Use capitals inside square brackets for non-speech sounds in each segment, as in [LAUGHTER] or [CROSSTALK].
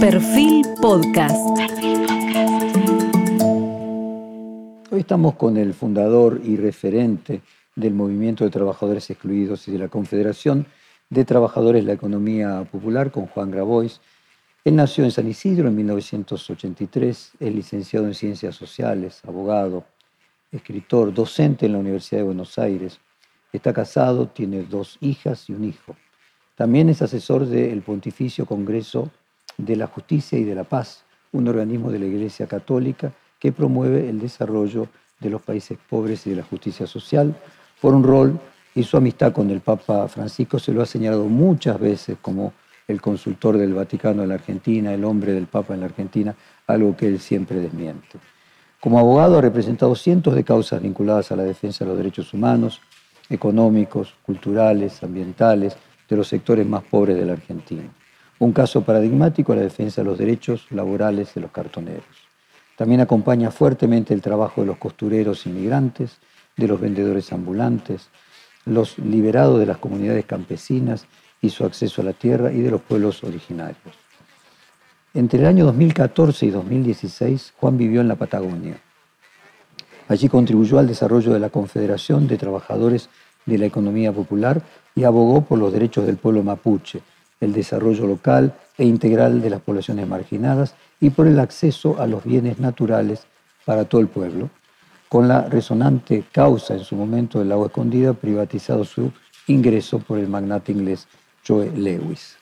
Perfil Podcast. Hoy estamos con el fundador y referente del Movimiento de Trabajadores Excluidos y de la Confederación de Trabajadores de la Economía Popular, con Juan Grabois. Él nació en San Isidro en 1983, es licenciado en Ciencias Sociales, abogado, escritor, docente en la Universidad de Buenos Aires. Está casado, tiene dos hijas y un hijo. También es asesor del Pontificio Congreso de la Justicia y de la Paz, un organismo de la Iglesia Católica que promueve el desarrollo de los países pobres y de la justicia social. Por un rol y su amistad con el Papa Francisco se lo ha señalado muchas veces como el consultor del Vaticano en la Argentina, el hombre del Papa en la Argentina, algo que él siempre desmiente. Como abogado ha representado cientos de causas vinculadas a la defensa de los derechos humanos, económicos, culturales, ambientales, de los sectores más pobres de la Argentina. Un caso paradigmático la defensa de los derechos laborales de los cartoneros. También acompaña fuertemente el trabajo de los costureros inmigrantes, de los vendedores ambulantes, los liberados de las comunidades campesinas y su acceso a la tierra y de los pueblos originarios. Entre el año 2014 y 2016, Juan vivió en la Patagonia. Allí contribuyó al desarrollo de la Confederación de Trabajadores de la Economía Popular y abogó por los derechos del pueblo mapuche, el desarrollo local e integral de las poblaciones marginadas y por el acceso a los bienes naturales para todo el pueblo, con la resonante causa en su momento del agua escondida, privatizado su ingreso por el magnate inglés Joe Lewis.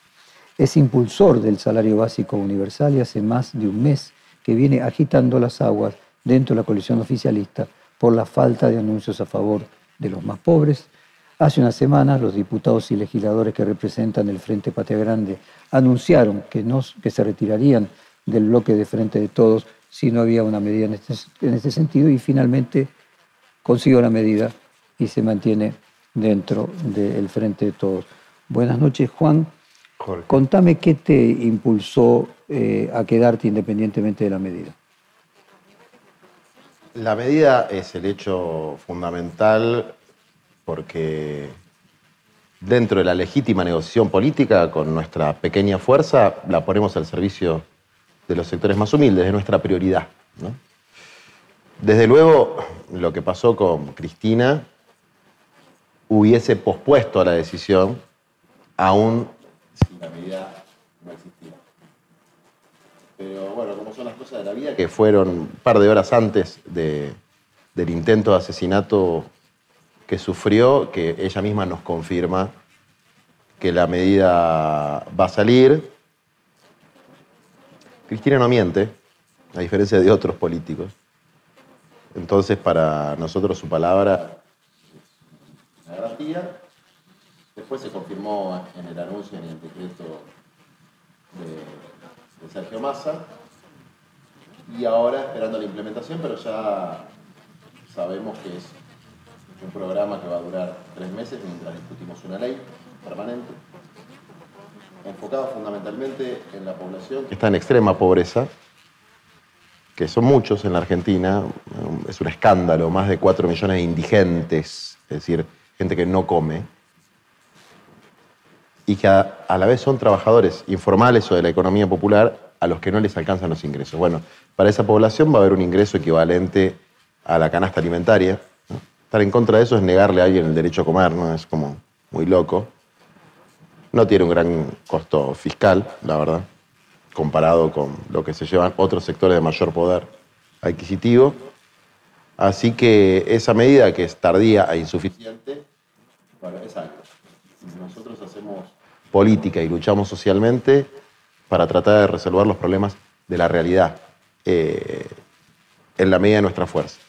Es impulsor del salario básico universal y hace más de un mes que viene agitando las aguas dentro de la coalición oficialista por la falta de anuncios a favor de los más pobres, Hace unas semanas los diputados y legisladores que representan el Frente Patria Grande anunciaron que, no, que se retirarían del bloque de Frente de Todos si no había una medida en este, en este sentido y finalmente consiguió la medida y se mantiene dentro del Frente de Todos. Buenas noches, Juan. Contame qué te impulsó eh, a quedarte independientemente de la medida. La medida es el hecho fundamental porque dentro de la legítima negociación política, con nuestra pequeña fuerza, la ponemos al servicio de los sectores más humildes, de nuestra prioridad. Desde luego, lo que pasó con Cristina hubiese pospuesto la decisión aún si la medida no existía. Pero bueno, como son las cosas de la vida, que fueron un par de horas antes del intento de asesinato que sufrió, que ella misma nos confirma que la medida va a salir. Cristina no miente, a diferencia de otros políticos. Entonces, para nosotros su palabra es una garantía. Después se confirmó en el anuncio, en el decreto de, de Sergio Massa. Y ahora esperando la implementación, pero ya sabemos que es un programa que va a durar tres meses mientras discutimos una ley permanente, enfocado fundamentalmente en la población que está en extrema pobreza, que son muchos en la Argentina, es un escándalo, más de cuatro millones de indigentes, es decir, gente que no come, y que a, la vez son trabajadores informales o de la economía popular a los que no les alcanzan los ingresos. Bueno, para esa población va a haber un ingreso equivalente a la canasta alimentaria, Estar en contra de eso es negarle a alguien el derecho a comer, ¿no? Es como muy loco. No tiene un gran costo fiscal, la verdad, comparado con lo que se llevan otros sectores de mayor poder adquisitivo. Así que esa medida que es tardía e insuficiente, bueno, es algo. Nosotros hacemos política y luchamos socialmente para tratar de resolver los problemas de la realidad eh, en la medida de nuestra fuerza.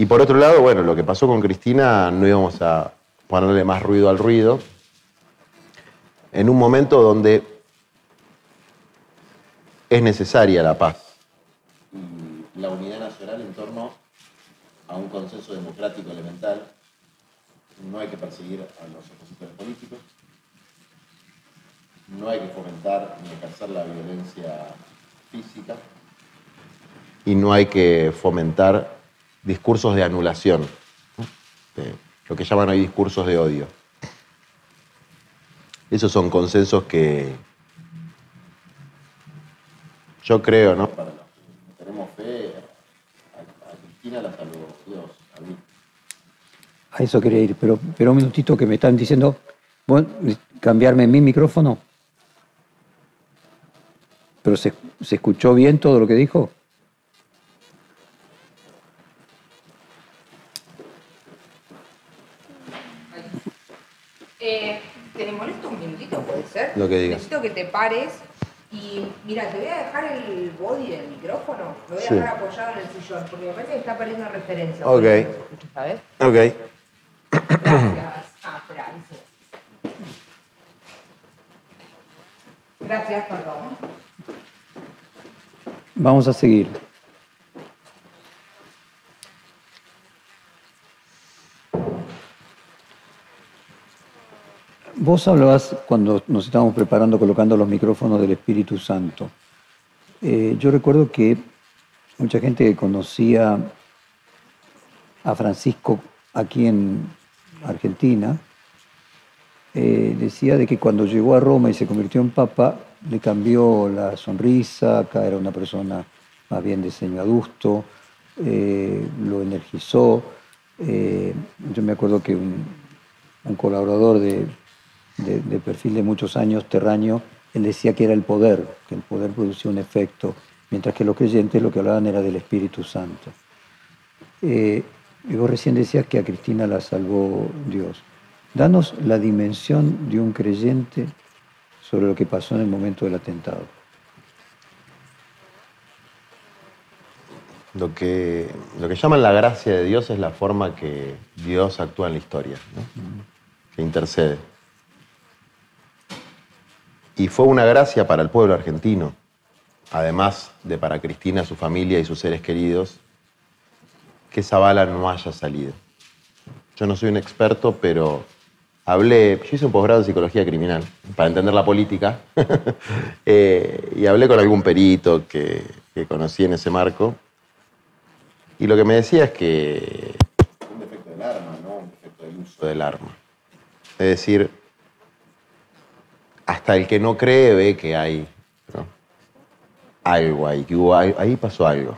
Y por otro lado, bueno, lo que pasó con Cristina, no íbamos a ponerle más ruido al ruido, en un momento donde es necesaria la paz. Y la unidad nacional en torno a un consenso democrático elemental. No hay que perseguir a los opositores políticos, no hay que fomentar ni ejercer la violencia física. Y no hay que fomentar discursos de anulación, lo que llaman hoy discursos de odio. Esos son consensos que, yo creo, ¿no? Para los que tenemos fe, a, Cristina la salvó Dios, a mí. A eso quería ir, pero, pero un minutito que me están diciendo, bueno, cambiarme mi micrófono. ¿Pero se, se escuchó bien todo lo que dijo? Eh, ¿Te molesto un minutito, puede ser? Lo que digas. Necesito que te pares y mira, te voy a dejar el body del micrófono, lo voy a dejar apoyado en el sillón, porque me parece que está perdiendo referencia. Ok. ¿Sabes? Ok. Gracias. [COUGHS] Ah, espera, dice. Gracias, perdón. Vamos a seguir. Vos hablabas cuando nos estábamos preparando, colocando los micrófonos del Espíritu Santo. Eh, yo recuerdo que mucha gente que conocía a Francisco aquí en Argentina eh, decía de que cuando llegó a Roma y se convirtió en papa, le cambió la sonrisa, acá era una persona más bien de ceño adusto, eh, lo energizó. yo me acuerdo que un colaborador de, de, perfil de muchos años, terraño, él decía que era el poder, que el poder producía un efecto, mientras que los creyentes lo que hablaban era del Espíritu Santo. Eh, y vos recién decías que a Cristina la salvó Dios. Danos la dimensión de un creyente sobre lo que pasó en el momento del atentado. Lo que, lo que llaman la gracia de Dios es la forma que Dios actúa en la historia, que intercede. Y fue una gracia para el pueblo argentino, además de para Cristina, su familia y sus seres queridos, que esa bala no haya salido. Yo no soy un experto, pero hablé, yo hice un posgrado en psicología criminal para entender la política, [LAUGHS] eh, y hablé con algún perito que, que conocí en ese marco, y lo que me decía es que un defecto del arma, no un defecto del uso del arma. Es decir, hasta el que no cree ve que hay algo ahí, que ahí pasó algo.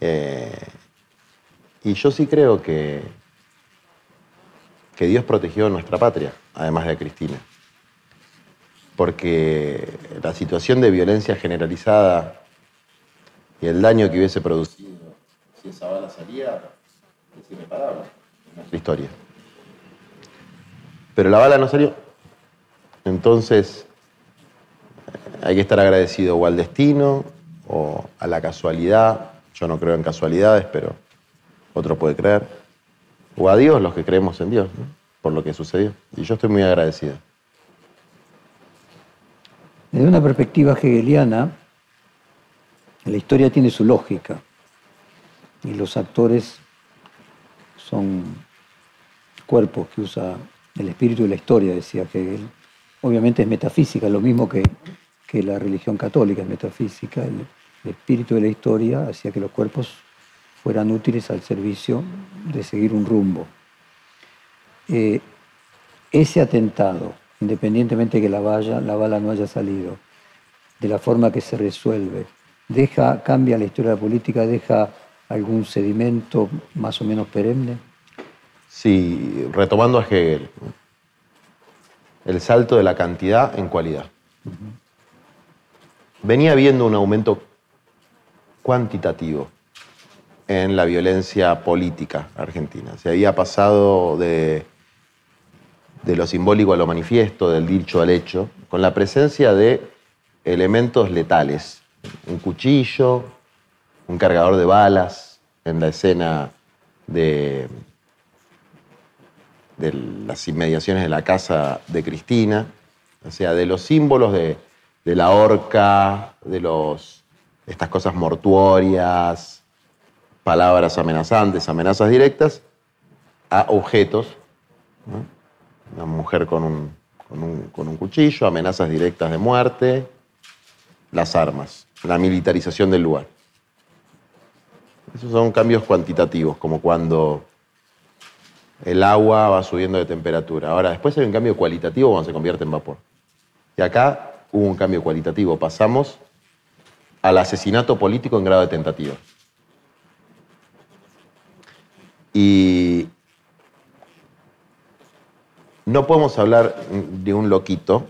Eh, y yo sí creo que, que Dios protegió nuestra patria, además de a Cristina. Porque la situación de violencia generalizada y el daño que hubiese producido si esa bala salía es irreparable en nuestra historia. Pero la bala no salió. Entonces, hay que estar agradecido o al destino o a la casualidad. Yo no creo en casualidades, pero otro puede creer. O a Dios, los que creemos en Dios, por lo que sucedió. Y yo estoy muy agradecido. Desde una perspectiva hegeliana, la historia tiene su lógica y los actores son cuerpos que usa el espíritu de la historia, decía Hegel obviamente es metafísica, lo mismo que, la religión católica es metafísica. El, espíritu de la historia hacía que los cuerpos fueran útiles al servicio de seguir un rumbo. Eh, ese atentado, independientemente de que la, la bala no haya salido, de la forma que se resuelve, deja, cambia la historia de la política, deja algún sedimento más o menos perenne? Sí, retomando a Hegel, el salto de la cantidad en cualidad. Venía habiendo un aumento cuantitativo en la violencia política argentina. Se había pasado de, de lo simbólico a lo manifiesto, del dicho al hecho, con la presencia de elementos letales. Un cuchillo, un cargador de balas en la escena de de las inmediaciones de la casa de Cristina, o sea, de los símbolos de, la horca, de los, estas cosas mortuorias, palabras amenazantes, amenazas directas, a objetos. Una mujer con un, con un cuchillo, amenazas directas de muerte, las armas, la militarización del lugar. Esos son cambios cuantitativos, como cuando el agua va subiendo de temperatura. Ahora, después hay un cambio cualitativo cuando se convierte en vapor. Y acá hubo un cambio cualitativo. Pasamos al asesinato político en grado de tentativa. Y no podemos hablar de un loquito,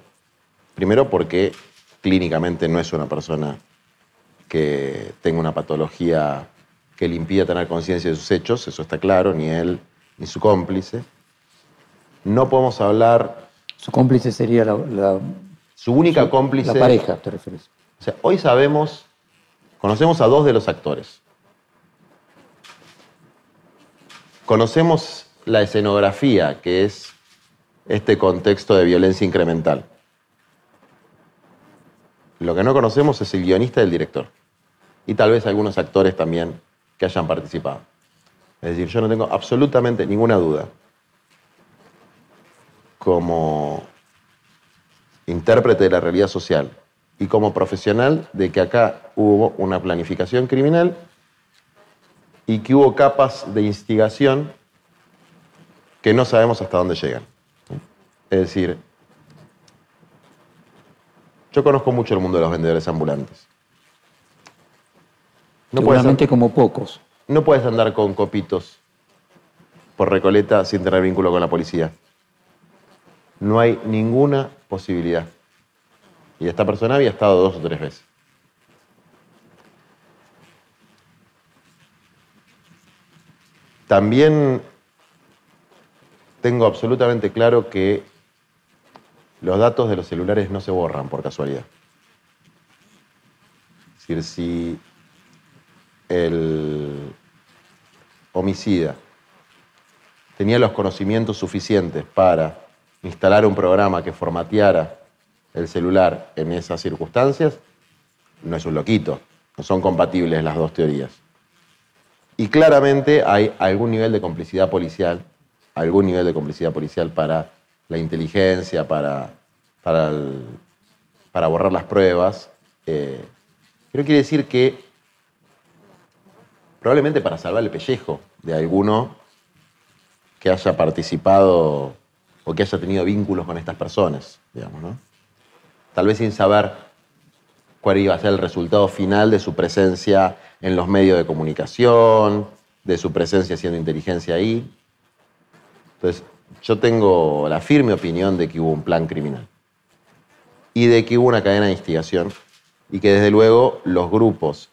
primero porque clínicamente no es una persona que tenga una patología que le impida tener conciencia de sus hechos, eso está claro, ni él ni su cómplice. No podemos hablar... Su cómplice sería la... su única cómplice... La pareja, te refieres. O sea, hoy sabemos, conocemos a dos de los actores. Conocemos la escenografía, que es este contexto de violencia incremental. Lo que no conocemos es el guionista y el director. Y tal vez algunos actores también que hayan participado. Es decir, yo no tengo absolutamente ninguna duda como intérprete de la realidad social y como profesional de que acá hubo una planificación criminal y que hubo capas de instigación que no sabemos hasta dónde llegan. Es decir, yo conozco mucho el mundo de los vendedores ambulantes. No Seguramente como pocos. No puedes andar con copitos por Recoleta sin tener vínculo con la policía. No hay ninguna posibilidad. Y esta persona había estado dos o tres veces. También tengo absolutamente claro que los datos de los celulares no se borran por casualidad. Es decir, si el homicida tenía los conocimientos suficientes para instalar un programa que formateara el celular en esas circunstancias, no es un loquito, no son compatibles las dos teorías. Y claramente hay algún nivel de complicidad policial, algún nivel de complicidad policial para la inteligencia, para, para, para borrar las pruebas. Eh, pero quiere decir que probablemente para salvar el pellejo de alguno que haya participado o que haya tenido vínculos con estas personas, digamos, ¿no? Tal vez sin saber cuál iba a ser el resultado final de su presencia en los medios de comunicación, de su presencia haciendo inteligencia ahí. Entonces, yo tengo la firme opinión de que hubo un plan criminal y de que hubo una cadena de instigación y que desde luego los grupos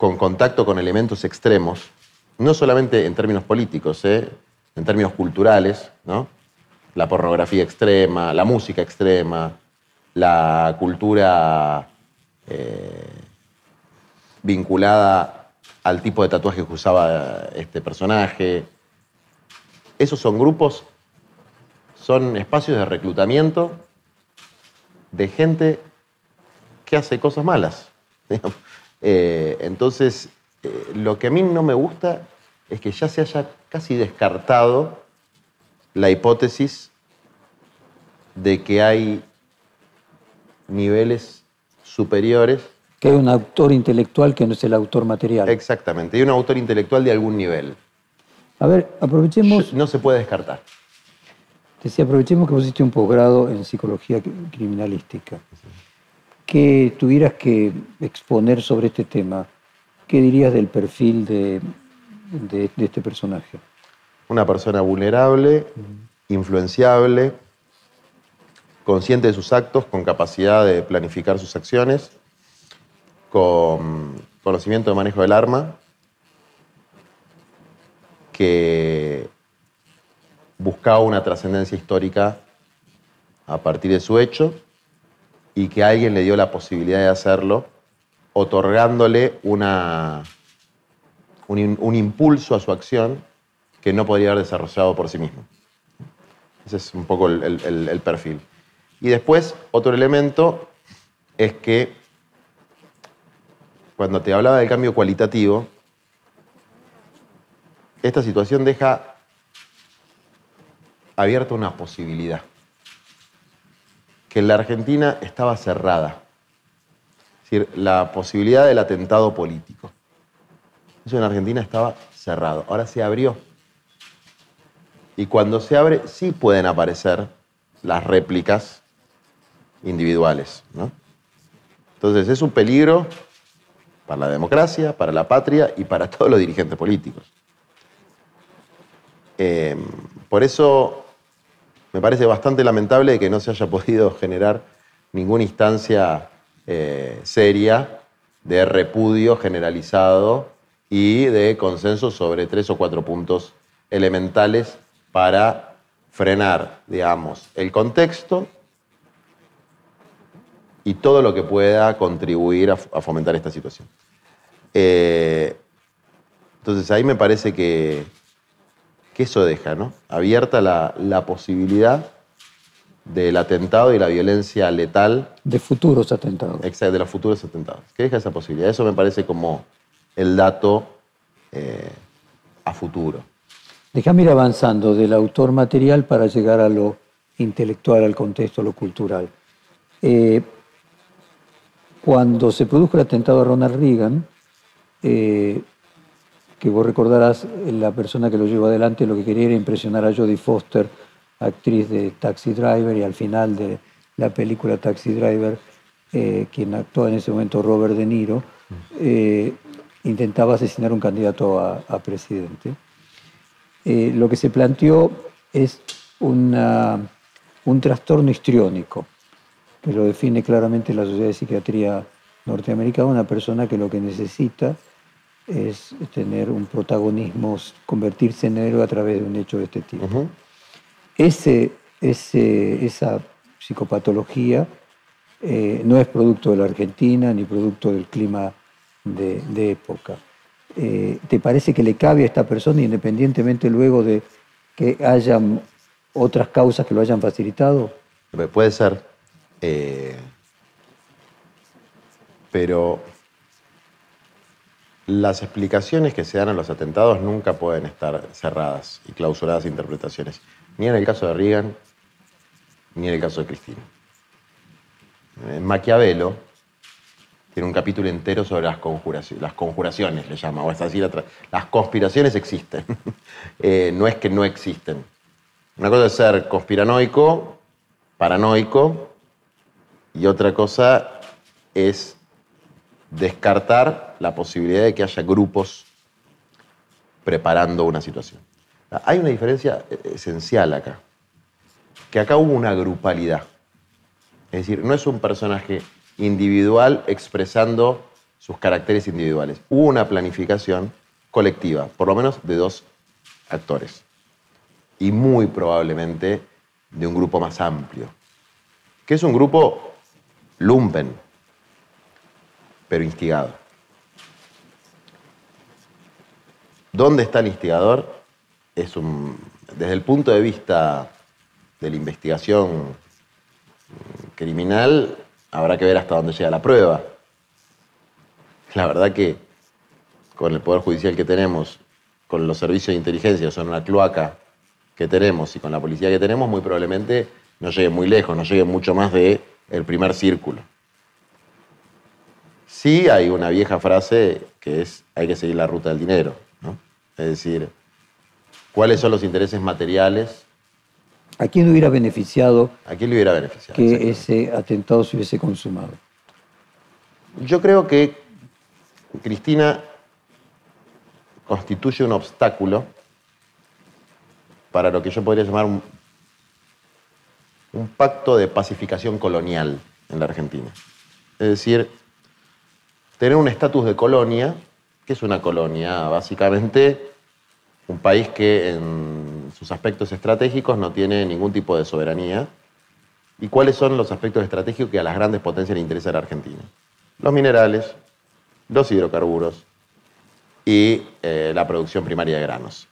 con contacto con elementos extremos, no solamente en términos políticos, ¿eh? en términos culturales, ¿no? la pornografía extrema, la música extrema, la cultura eh, vinculada al tipo de tatuaje que usaba este personaje. Esos son grupos, son espacios de reclutamiento de gente que hace cosas malas. [LAUGHS] Eh, entonces, eh, lo que a mí no me gusta es que ya se haya casi descartado la hipótesis de que hay niveles superiores. Que hay un autor intelectual que no es el autor material. Exactamente, hay un autor intelectual de algún nivel. A ver, aprovechemos... No se puede descartar. Decía, aprovechemos que vos hiciste un posgrado en psicología criminalística. Que tuvieras que exponer sobre este tema, ¿qué dirías del perfil de, de este personaje? Una persona vulnerable, influenciable, consciente de sus actos, con capacidad de planificar sus acciones, con conocimiento de manejo del arma, que buscaba una trascendencia histórica a partir de su hecho y que alguien le dio la posibilidad de hacerlo, otorgándole una, un impulso a su acción que no podría haber desarrollado por sí mismo. Ese es un poco el, perfil. Y después, otro elemento es que cuando te hablaba del cambio cualitativo, esta situación deja abierta una posibilidad, que la Argentina estaba cerrada. Es decir, la posibilidad del atentado político. Eso en Argentina estaba cerrado. Ahora se abrió. Y cuando se abre, sí pueden aparecer las réplicas individuales. Entonces es un peligro para la democracia, para la patria y para [LAUGHS] todos los dirigentes políticos. Eh, por eso me parece bastante lamentable que no se haya podido generar ninguna instancia eh, seria de repudio generalizado y de consenso sobre tres o cuatro puntos elementales para frenar, digamos, el contexto y todo lo que pueda contribuir a, fomentar esta situación. Eh, entonces ahí me parece que, que eso deja ¿no? abierta la, la posibilidad del atentado y la violencia letal. De futuros atentados. Exacto, de los futuros atentados. ¿Qué deja esa posibilidad? Eso me parece como el dato eh, a futuro. Déjame ir avanzando del autor material para llegar a lo intelectual, al contexto, a lo cultural. Eh, cuando se produjo el atentado a Ronald Reagan, eh, que vos recordarás, la persona que lo llevó adelante lo que quería era impresionar a Jodie Foster, actriz de Taxi Driver, y al final de la película Taxi Driver, eh, quien actuó en ese momento Robert De Niro, eh, intentaba asesinar un candidato a, presidente. lo que se planteó es un trastorno histriónico que lo define claramente la Sociedad de Psiquiatría Norteamericana, una persona que lo que necesita es tener un protagonismo, convertirse en héroe a través de un hecho de este tipo. ese, esa psicopatología eh, no es producto de la Argentina ni producto del clima de, época. Eh, ¿Te parece que le cabe a esta persona, independientemente luego de que hayan otras causas que lo hayan facilitado? Puede ser. Eh, pero las explicaciones que se dan a los atentados nunca pueden estar cerradas y clausuradas interpretaciones, ni en el caso de Reagan, ni en el caso de Cristina. En Maquiavelo tiene un capítulo entero sobre las conjuraciones, las conjuraciones le llama, o es así, las conspiraciones existen, [LAUGHS] eh, no es que no existen. Una cosa es ser conspiranoico, paranoico, y otra cosa es descartar la posibilidad de que haya grupos preparando una situación. Hay una diferencia esencial acá, que acá hubo una grupalidad. Es decir, no es un personaje individual expresando sus caracteres individuales. Hubo una planificación colectiva, por lo menos de dos actores, y muy probablemente de un grupo más amplio, que es un grupo lumpen, pero instigado. ¿Dónde está el instigador? Es un, desde el punto de vista de la investigación criminal, habrá que ver hasta dónde llega la prueba. La verdad que con el Poder Judicial que tenemos, con los servicios de inteligencia, son una cloaca que tenemos y con la policía que tenemos, muy probablemente no llegue muy lejos, no llegue mucho más de primer círculo. Sí hay una vieja frase que es hay que seguir la ruta del dinero, ¿no? Es decir, ¿cuáles son los intereses materiales? ¿A quién hubiera beneficiado? ¿A quién le hubiera beneficiado? Que ese atentado se hubiese consumado. Yo creo que Cristina constituye un obstáculo para lo que yo podría llamar un, un pacto de pacificación colonial en la Argentina. Es decir, tener un estatus de colonia, que es una colonia, básicamente un país que en sus aspectos estratégicos no tiene ningún tipo de soberanía. ¿Y cuáles son los aspectos estratégicos que a las grandes potencias le interesa a la Argentina? Los minerales, los hidrocarburos y eh, la producción primaria de granos.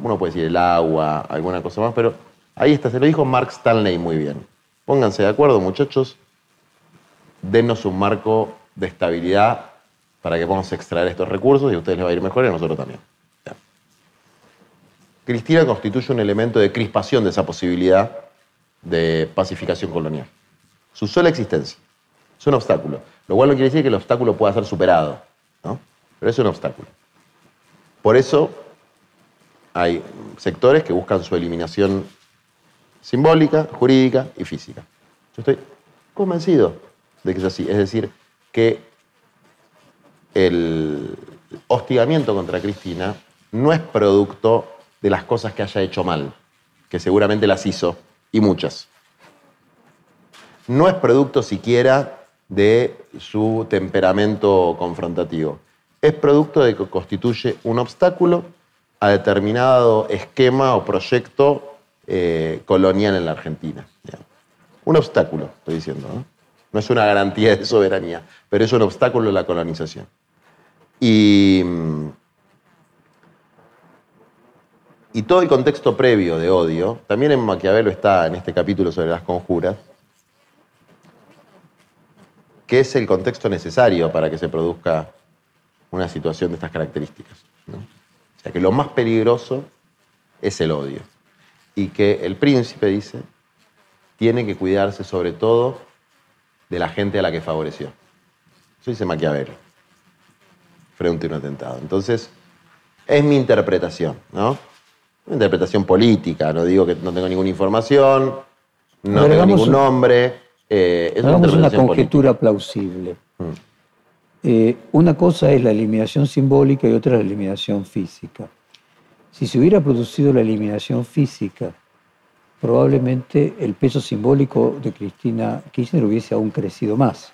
Uno puede decir el agua, alguna cosa más, pero Ahí está, se lo dijo Mark Stanley muy bien. Pónganse de acuerdo, muchachos. Denos un marco de estabilidad para que podamos extraer estos recursos y a ustedes les va a ir mejor y a nosotros también. Cristina constituye un elemento de crispación de esa posibilidad de pacificación colonial. Su sola existencia es un obstáculo, lo cual no quiere decir que el obstáculo pueda ser superado, ¿no? pero es un obstáculo. Por eso hay sectores que buscan su eliminación simbólica, jurídica y física. Yo estoy convencido de que es así. Es decir, que el hostigamiento contra Cristina no es producto de las cosas que haya hecho mal, que seguramente las hizo, y muchas. No es producto siquiera de su temperamento confrontativo. Es producto de que constituye un obstáculo a determinado esquema o proyecto eh, colonial en la Argentina. Un obstáculo, estoy diciendo. No es una garantía de soberanía, pero es un obstáculo a la colonización. Y, y todo el contexto previo de odio, también en Maquiavelo está en este capítulo sobre las conjuras, que es el contexto necesario para que se produzca una situación de estas características. O sea que lo más peligroso es el odio. Y que el príncipe, dice, tiene que cuidarse sobre todo de la gente a la que favoreció. Eso dice Maquiavelo, frente a un atentado. Entonces, es mi interpretación, ¿no? Una interpretación política, no digo que no tengo ninguna información, no tengo ningún nombre. Eh, es una, conjetura plausible. Mm. Eh, una cosa es la eliminación simbólica y otra la eliminación física. Si se hubiera producido la eliminación física, probablemente el peso simbólico de Cristina Kirchner hubiese aún crecido más.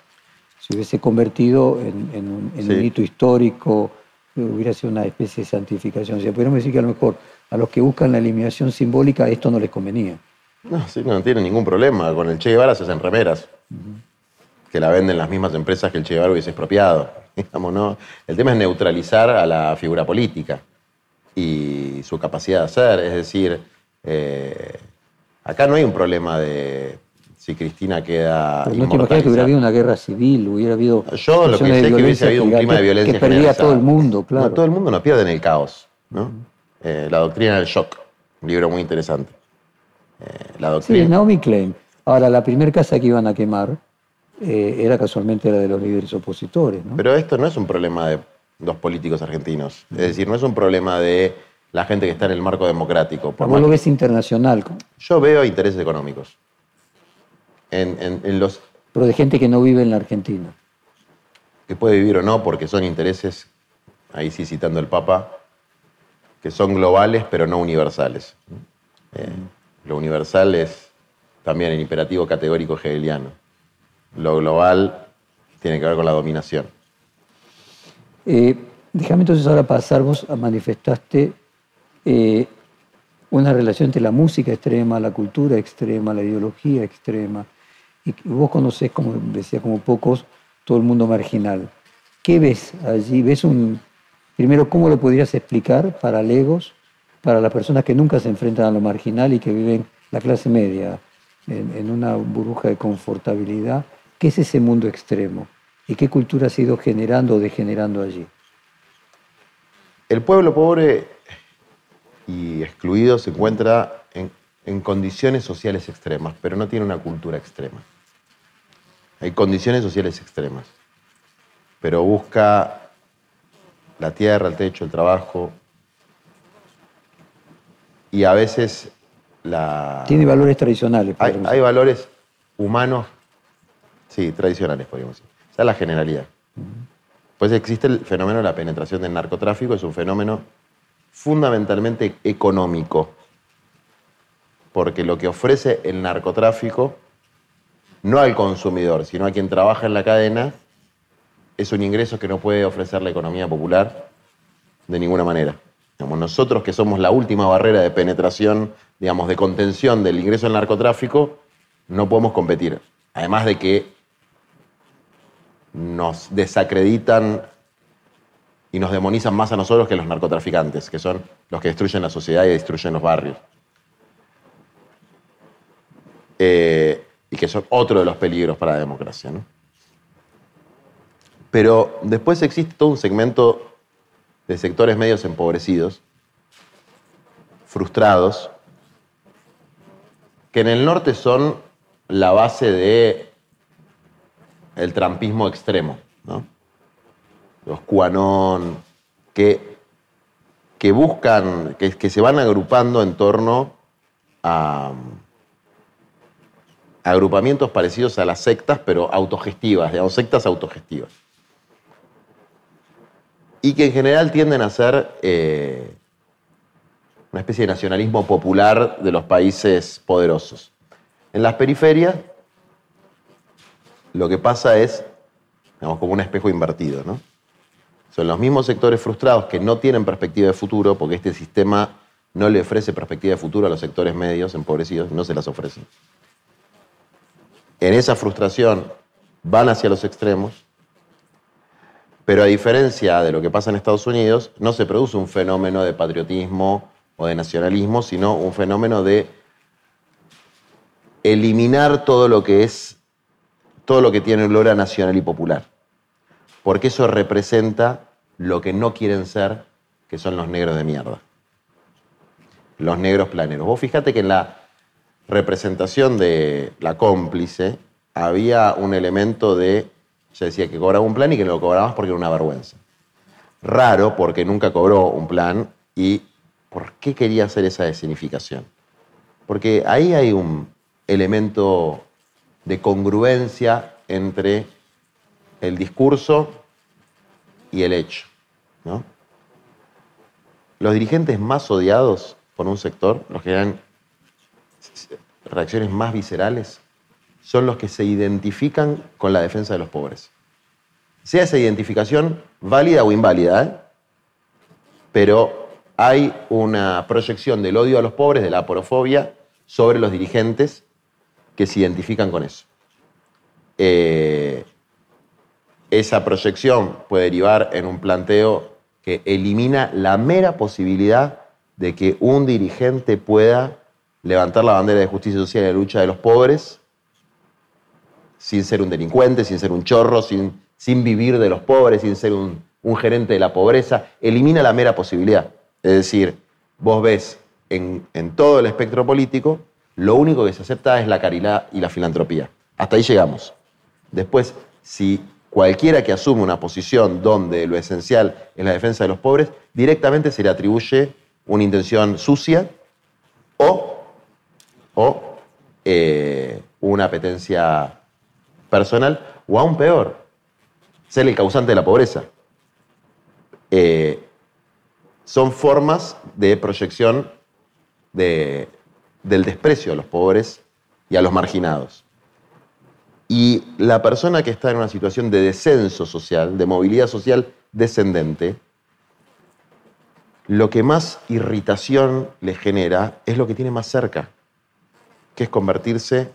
Se hubiese convertido en, un, hito histórico, hubiera sido una especie de santificación. O sea, podríamos decir que a lo mejor a los que buscan la eliminación simbólica esto no les convenía. No, sí, no tiene ningún problema. Con el Che Guevara se hacen remeras, que la venden las mismas empresas que el Che Guevara hubiese expropiado. [LAUGHS] Digamos, ¿no? El tema es neutralizar a la figura política y su capacidad de hacer. Es decir, eh, acá no hay un problema de si Cristina queda. no te imaginas que hubiera habido una guerra civil, hubiera habido. Yo lo que sé es que hubiese habido un clima de violencia. Que perdía todo el mundo, claro. No, todo el mundo no pierde en el caos. ¿no? Eh, la doctrina del shock, un libro muy interesante. Eh, la doctrina... Sí, Naomi Klein. Ahora, la primera casa que iban a quemar eh, era casualmente la de los líderes opositores. ¿no? Pero esto no es un problema de dos políticos argentinos. Es decir, no es un problema de la gente que está en el marco democrático. Por ¿Cómo lo ves internacional? Yo veo intereses económicos. En, los... Pero de gente que no vive en la Argentina. Que puede vivir o no, porque son intereses, ahí sí citando el Papa, que son globales pero no universales. Eh, lo universal es también el imperativo categórico hegeliano. Lo global tiene que ver con la dominación. Eh, déjame entonces ahora pasar, vos manifestaste eh, una relación entre la música extrema, la cultura extrema, la ideología extrema. Y vos conocés, como decía, como pocos, todo el mundo marginal. ¿Qué ves allí? ¿Ves un, primero, cómo lo podrías explicar para legos, para las personas que nunca se enfrentan a lo marginal y que viven la clase media en, una burbuja de confortabilidad? ¿Qué es ese mundo extremo? ¿Y qué cultura ha sido generando o degenerando allí? El pueblo pobre y excluido se encuentra en, condiciones sociales extremas, pero no tiene una cultura extrema. Hay condiciones sociales extremas, pero busca la tierra, el techo, el trabajo, y a veces la... Tiene valores tradicionales. Hay, hay, valores humanos, sí, tradicionales, podríamos decir. Esa es la generalidad. Pues existe el fenómeno de la penetración del narcotráfico, es un fenómeno fundamentalmente económico, porque lo que ofrece el narcotráfico, no al consumidor, sino a quien trabaja en la cadena, es un ingreso que no puede ofrecer la economía popular de ninguna manera. nosotros que somos la última barrera de penetración, digamos, de contención del ingreso del narcotráfico, no podemos competir. Además de que nos desacreditan y nos demonizan más a nosotros que a los narcotraficantes, que son los que destruyen la sociedad y destruyen los barrios. Eh, y que son otro de los peligros para la democracia. Pero después existe todo un segmento de sectores medios empobrecidos, frustrados, que en el norte son la base de el trampismo extremo, ¿no? Los cuanón, que, que buscan, que, que, se van agrupando en torno a, agrupamientos parecidos a las sectas, pero autogestivas, digamos, sectas autogestivas. Y que en general tienden a ser eh, una especie de nacionalismo popular de los países poderosos. En las periferias, lo que pasa es, digamos, como un espejo invertido, ¿no? Son los mismos sectores frustrados que no tienen perspectiva de futuro, porque este sistema no le ofrece perspectiva de futuro a los sectores medios empobrecidos, no se las ofrecen. En esa frustración van hacia los extremos, pero a diferencia de lo que pasa en Estados Unidos, no se produce un fenómeno de patriotismo o de nacionalismo, sino un fenómeno de eliminar todo lo que es, todo lo que tiene olor nacional y popular. Porque eso representa lo que no quieren ser, que son los negros de mierda. Los negros planeros. Vos fíjate que en la representación de la cómplice había un elemento de, se decía que cobraba un plan y que no lo cobraba más porque era una vergüenza. Raro porque nunca cobró un plan y ¿por qué quería hacer esa designificación? Porque ahí hay un elemento de congruencia entre el discurso y el hecho. Los dirigentes más odiados por un sector, los que dan reacciones más viscerales, son los que se identifican con la defensa de los pobres. Sea esa identificación válida o inválida, ¿eh? pero hay una proyección del odio a los pobres, de la porofobia, sobre los dirigentes que se identifican con eso. Eh, esa proyección puede derivar en un planteo que elimina la mera posibilidad de que un dirigente pueda levantar la bandera de justicia social y de lucha de los pobres sin ser un delincuente, sin ser un chorro, sin, sin vivir de los pobres, sin ser un, un gerente de la pobreza. Elimina la mera posibilidad. Es decir, vos ves en, en, todo el espectro político, lo único que se acepta es la caridad y la filantropía. Hasta ahí llegamos. Después, si cualquiera que asume una posición donde lo esencial es la defensa de los pobres, directamente se le atribuye una intención sucia o, o eh, una apetencia personal, o aún peor, ser el causante de la pobreza. Eh, son formas de proyección del desprecio a los pobres y a los marginados. Y la persona que está en una situación de descenso social, de movilidad social descendente, lo que más irritación le genera es lo que tiene más cerca, que es convertirse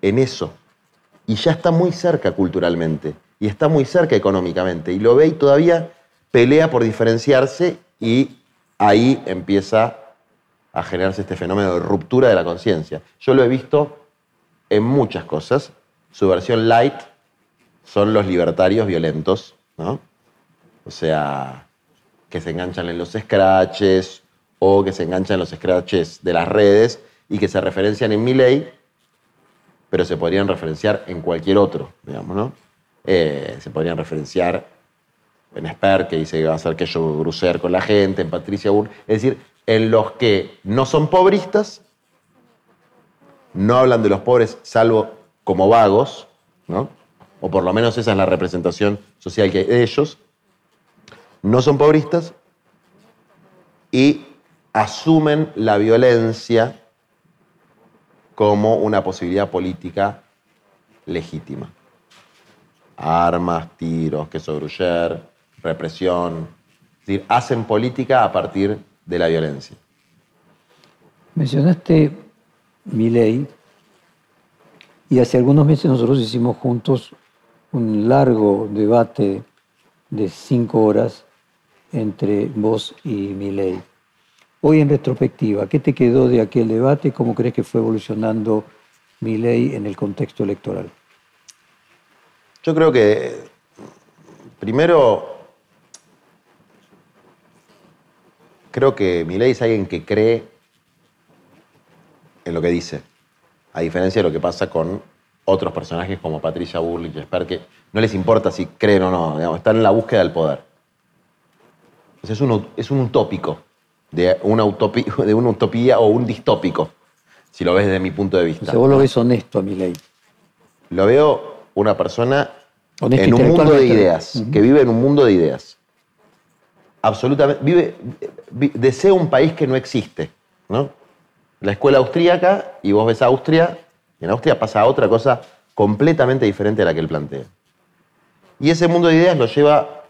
en eso. Y ya está muy cerca culturalmente, y está muy cerca económicamente, y lo ve y todavía pelea por diferenciarse y ahí empieza a generarse este fenómeno de ruptura de la conciencia. Yo lo he visto en muchas cosas, su versión light son los libertarios violentos, ¿no? O sea, que se enganchan en los scratches o que se enganchan en los scratches de las redes y que se referencian en mi ley, pero se podrían referenciar en cualquier otro, digamos, ¿no? Eh, se podrían referenciar en Esper, que dice que va a hacer que yo grucer con la gente, en Patricia Burr, es decir, en los que no son pobristas, no hablan de los pobres salvo como vagos, ¿no? o por lo menos esa es la representación social que hay de ellos, no son pobristas y asumen la violencia como una posibilidad política legítima. Armas, tiros, queso gruyer, represión. Es decir, hacen política a partir de la violencia. Mencionaste mi ley y hace algunos meses nosotros hicimos juntos un largo debate de cinco horas entre vos y Milei. Hoy en retrospectiva, ¿qué te quedó de aquel debate? ¿Cómo crees que fue evolucionando Milei en el contexto electoral? Yo creo que primero creo que Milei es alguien que cree en lo que dice a diferencia de lo que pasa con otros personajes como Patricia Burlich que no les importa si creen o no, están en la búsqueda del poder. es, un, es un utópico, de una, utopía, [LAUGHS] de una utopía o un distópico. si lo ves desde mi punto de vista. O sea, vos lo ves honesto a mi ley. Lo veo una persona Honesto en un mundo de ideas, que vive en un mundo de ideas. Absolutamente. Vive, vi- desea un país que no existe, ¿no? La escuela austríaca, y vos ves Austria, y en Austria pasa otra cosa completamente diferente a la que él plantea. Y ese mundo de ideas lo lleva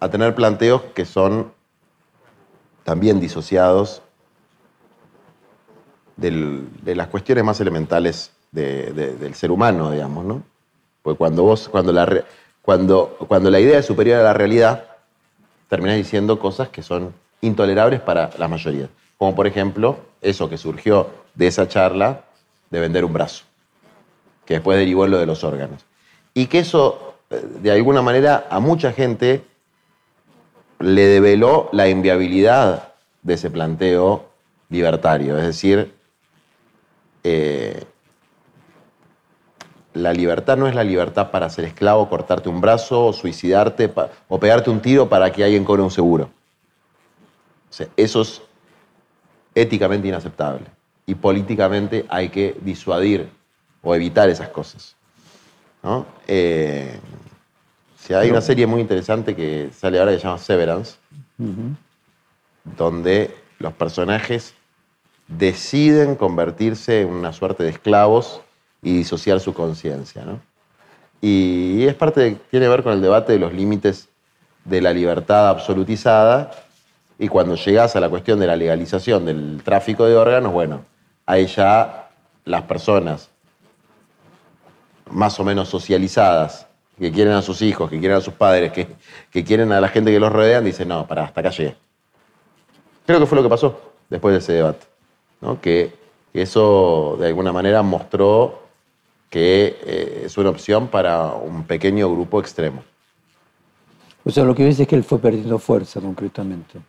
a tener planteos que son también disociados de las cuestiones más elementales de- de- del ser humano, digamos, ¿no? Porque cuando vos, cuando la, cuando, cuando la idea es superior a la realidad, terminás diciendo cosas que son intolerables para la mayoría. Como por ejemplo, eso que surgió de esa charla de vender un brazo, que después derivó en lo de los órganos. Y que eso, eh, de alguna manera, a mucha gente le develó la inviabilidad de ese planteo libertario. Es decir, eh, la libertad no es la libertad para ser esclavo, cortarte un brazo, o suicidarte o pegarte un tiro para que alguien cobre un seguro. O éticamente inaceptable. Y políticamente hay que disuadir o evitar esas cosas. ¿no? Eh, sea, hay una serie muy interesante que sale ahora que se llama Severance, donde los personajes deciden convertirse en una suerte de esclavos y disociar su conciencia. ¿no? Y es parte, de- tiene que ver con el debate de los límites de la libertad absolutizada y cuando llegas a la cuestión de la legalización del tráfico de órganos, bueno, ahí ya las personas más o menos socializadas, que quieren a sus hijos, que quieren a sus padres, que, que quieren a la gente que los rodean, dicen, no, para, hasta acá llegué. Creo que fue lo que pasó después de ese debate, ¿no? que eso de alguna manera mostró que eh, es una opción para un pequeño grupo extremo. O sea, lo que ves es que él fue perdiendo fuerza concretamente.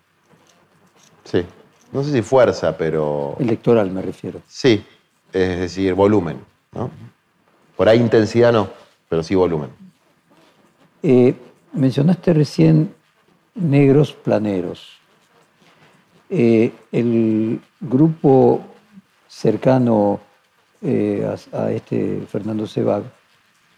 Sí, no sé si fuerza, pero Electoral me refiero. sí, es decir, volumen. ¿no? Por ahí intensidad no, pero sí volumen. Eh, mencionaste recién negros planeros. Eh, el grupo cercano eh, a, a este Fernando Sebag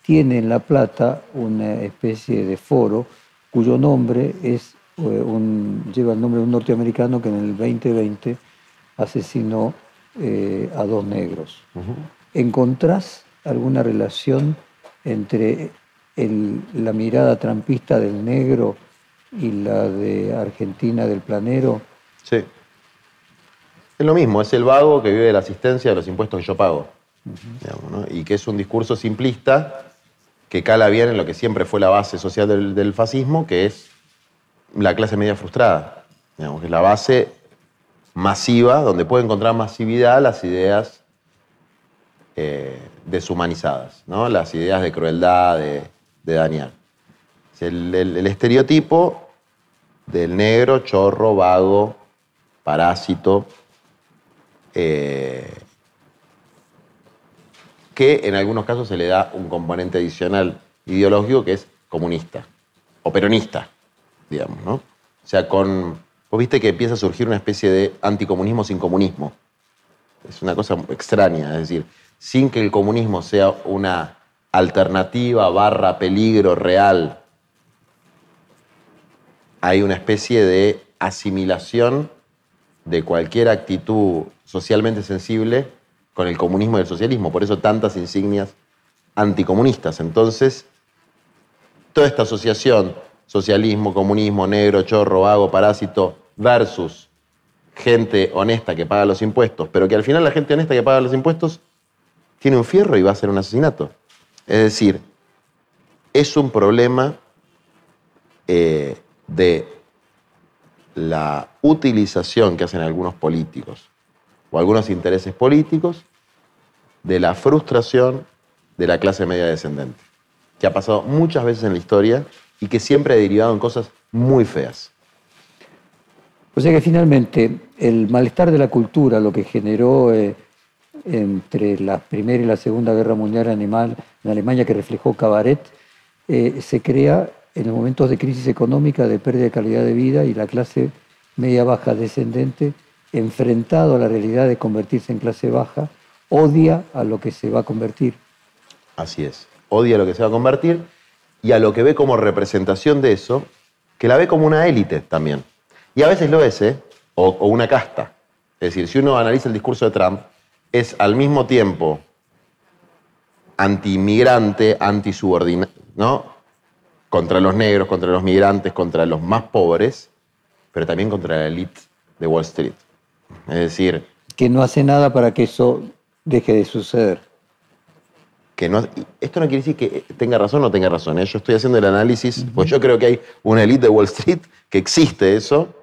tiene en La Plata una especie de foro cuyo nombre es, un, lleva el nombre de un norteamericano que en el 2020 asesinó eh, a dos negros. ¿Encontrás alguna relación entre el- la mirada trampista del negro y la de Argentina del planero? Sí. Es lo mismo, es el vago que vive de la asistencia de los impuestos que yo pago. digamos, ¿no? Y que es un discurso simplista que cala bien en lo que siempre fue la base social del, del fascismo, que es la clase media frustrada. Digamos, que es la base masiva, donde puede encontrar masividad las ideas eh, deshumanizadas, ¿no? las ideas de crueldad, de, de dañar. El estereotipo del negro, chorro, vago, parásito, eh, que en algunos casos se le da un componente adicional ideológico que es comunista o peronista, digamos, ¿no? O sea, con. Vos viste que empieza a surgir una especie de anticomunismo sin comunismo. Es una cosa extraña, es decir, sin que el comunismo sea una alternativa barra peligro real, hay una especie de asimilación de cualquier actitud socialmente sensible con el comunismo y el socialismo. Por eso tantas insignias anticomunistas. Entonces, toda esta asociación, socialismo, comunismo, negro, chorro, vago, parásito, versus gente honesta que paga los impuestos, pero que al final la gente honesta que paga los impuestos tiene un fierro y va a ser un asesinato. Es decir, es un problema eh, de la utilización que hacen algunos políticos o algunos intereses políticos de la frustración de la clase media descendente, que ha pasado muchas veces en la historia y que siempre ha derivado en cosas muy feas. O sea que finalmente el malestar de la cultura, lo que generó eh, entre la Primera y la Segunda Guerra Mundial en Alemania, en Alemania que reflejó Cabaret, eh, se crea en los momentos de crisis económica, de pérdida de calidad de vida y la clase media baja descendente enfrentado a la realidad de convertirse en clase baja, odia a lo que se va a convertir. Así es. Odia a lo que se va a convertir y a lo que ve como representación de eso, que la ve como una élite también. Y a veces lo es, ¿eh? O, una casta. Es decir, si uno analiza el discurso de Trump, es al mismo tiempo anti-inmigrante, anti-subordinado, ¿no? Contra los negros, contra los migrantes, contra los más pobres, pero también contra la élite de Wall Street. Es decir... Que no hace nada para que eso deje de suceder. Que no, esto no quiere decir que tenga razón o no tenga razón. ¿eh? Yo estoy haciendo el análisis, pues yo creo que hay una élite de Wall Street que existe eso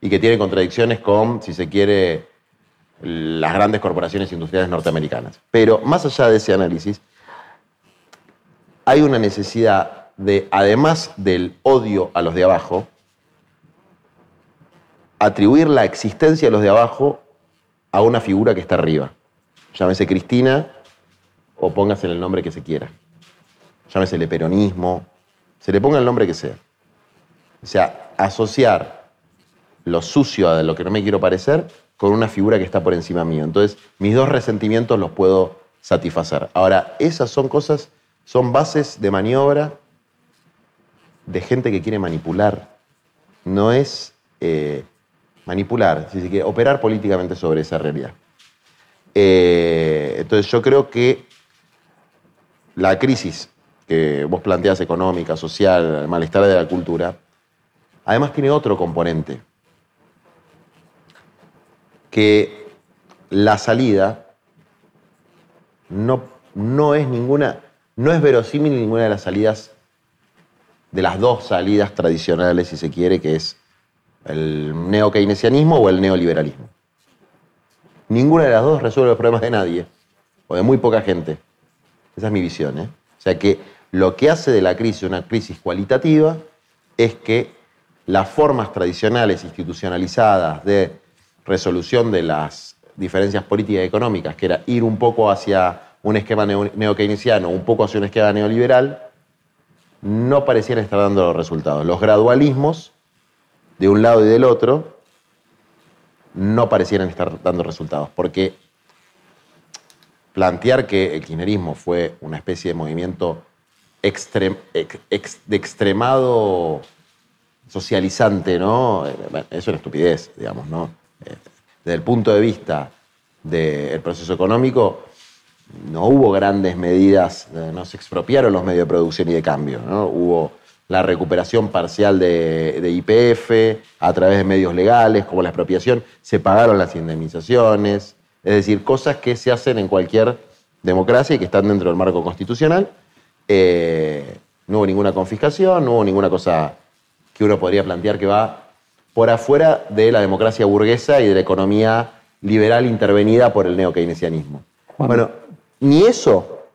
y que tiene contradicciones con, si se quiere, las grandes corporaciones industriales norteamericanas. Pero más allá de ese análisis, hay una necesidad de, además del odio a los de abajo, atribuir la existencia de los de abajo a una figura que está arriba. Llámese Cristina o póngase el nombre que se quiera. Llámese peronismo, se le ponga el nombre que sea. O sea, asociar lo sucio a lo que no me quiero parecer con una figura que está por encima mío. Entonces, mis dos resentimientos los puedo satisfacer. Ahora, esas son cosas, son bases de maniobra de gente que quiere manipular. No es eh, manipular, si se quiere, operar políticamente sobre esa realidad. Eh, entonces, yo creo que la crisis que vos planteas económica, social, el malestar de la cultura, además tiene otro componente que la salida no, no es ninguna, no es verosímil ninguna de las salidas, de las dos salidas tradicionales, si se quiere, que es el neo-keynesianismo o el neoliberalismo. Ninguna de las dos resuelve los problemas de nadie, o de muy poca gente. Esa es mi visión. ¿eh? O sea que lo que hace de la crisis una crisis cualitativa es que las formas tradicionales, institucionalizadas de resolución de las diferencias políticas y económicas, que era ir un poco hacia un esquema neo-keynesiano, un poco hacia un esquema neoliberal, no parecían estar dando los resultados. Los gradualismos, de un lado y del otro, no parecieran estar dando resultados, porque plantear que el kirchnerismo fue una especie de movimiento de extremado socializante, ¿no? Es una estupidez, digamos, ¿no? desde el punto de vista del proceso económico, no hubo grandes medidas, no se expropiaron los medios de producción y de cambio, ¿no? hubo la recuperación parcial de, IPF a través de medios legales, como la expropiación, se pagaron las indemnizaciones, es decir, cosas que se hacen en cualquier democracia y que están dentro del marco constitucional. Eh, no hubo ninguna confiscación, no hubo ninguna cosa que uno podría plantear que va por afuera de la democracia burguesa y de la economía liberal intervenida por el neo-keynesianismo. Bueno, ni eso,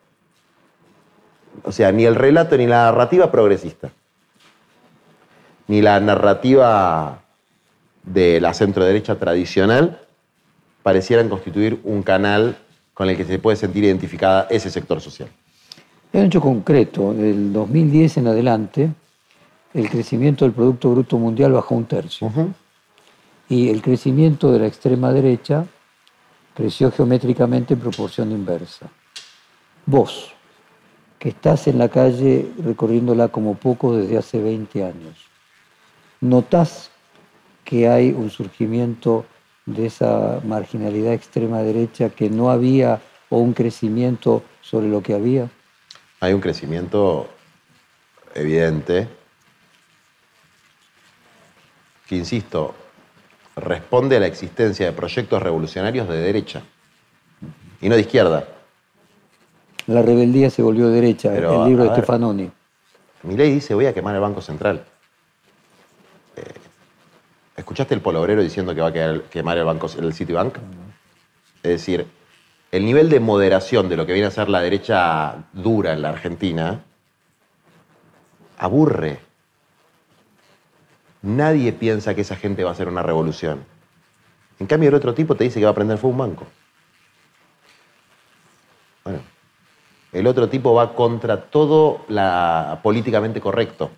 o sea, ni el relato ni la narrativa progresista, ni la narrativa de la centro-derecha tradicional parecieran constituir un canal con el que se puede sentir identificada ese sector social. En hecho concreto, del 2010 en adelante, el crecimiento del Producto Bruto Mundial bajó un tercio. Y el crecimiento de la extrema derecha creció geométricamente en proporción inversa. Vos, que estás en la calle recorriéndola como poco desde hace 20 años, ¿notás que hay un surgimiento de esa marginalidad extrema derecha que no había o un crecimiento sobre lo que había? Hay un crecimiento evidente que, insisto, responde a la existencia de proyectos revolucionarios de derecha y no de izquierda. La rebeldía se volvió derecha, el libro de Stefanoni. Mi ley dice voy a quemar el Banco Central. Eh, ¿Escuchaste el polobrero diciendo que va a quemar el, banco, el Citibank? Es decir, el nivel de moderación de lo que viene a ser la derecha dura en la Argentina aburre. Nadie piensa que esa gente va a hacer una revolución. En cambio, el otro tipo te dice que va a prender fuego un banco. Bueno, el otro tipo va contra todo lo políticamente correcto.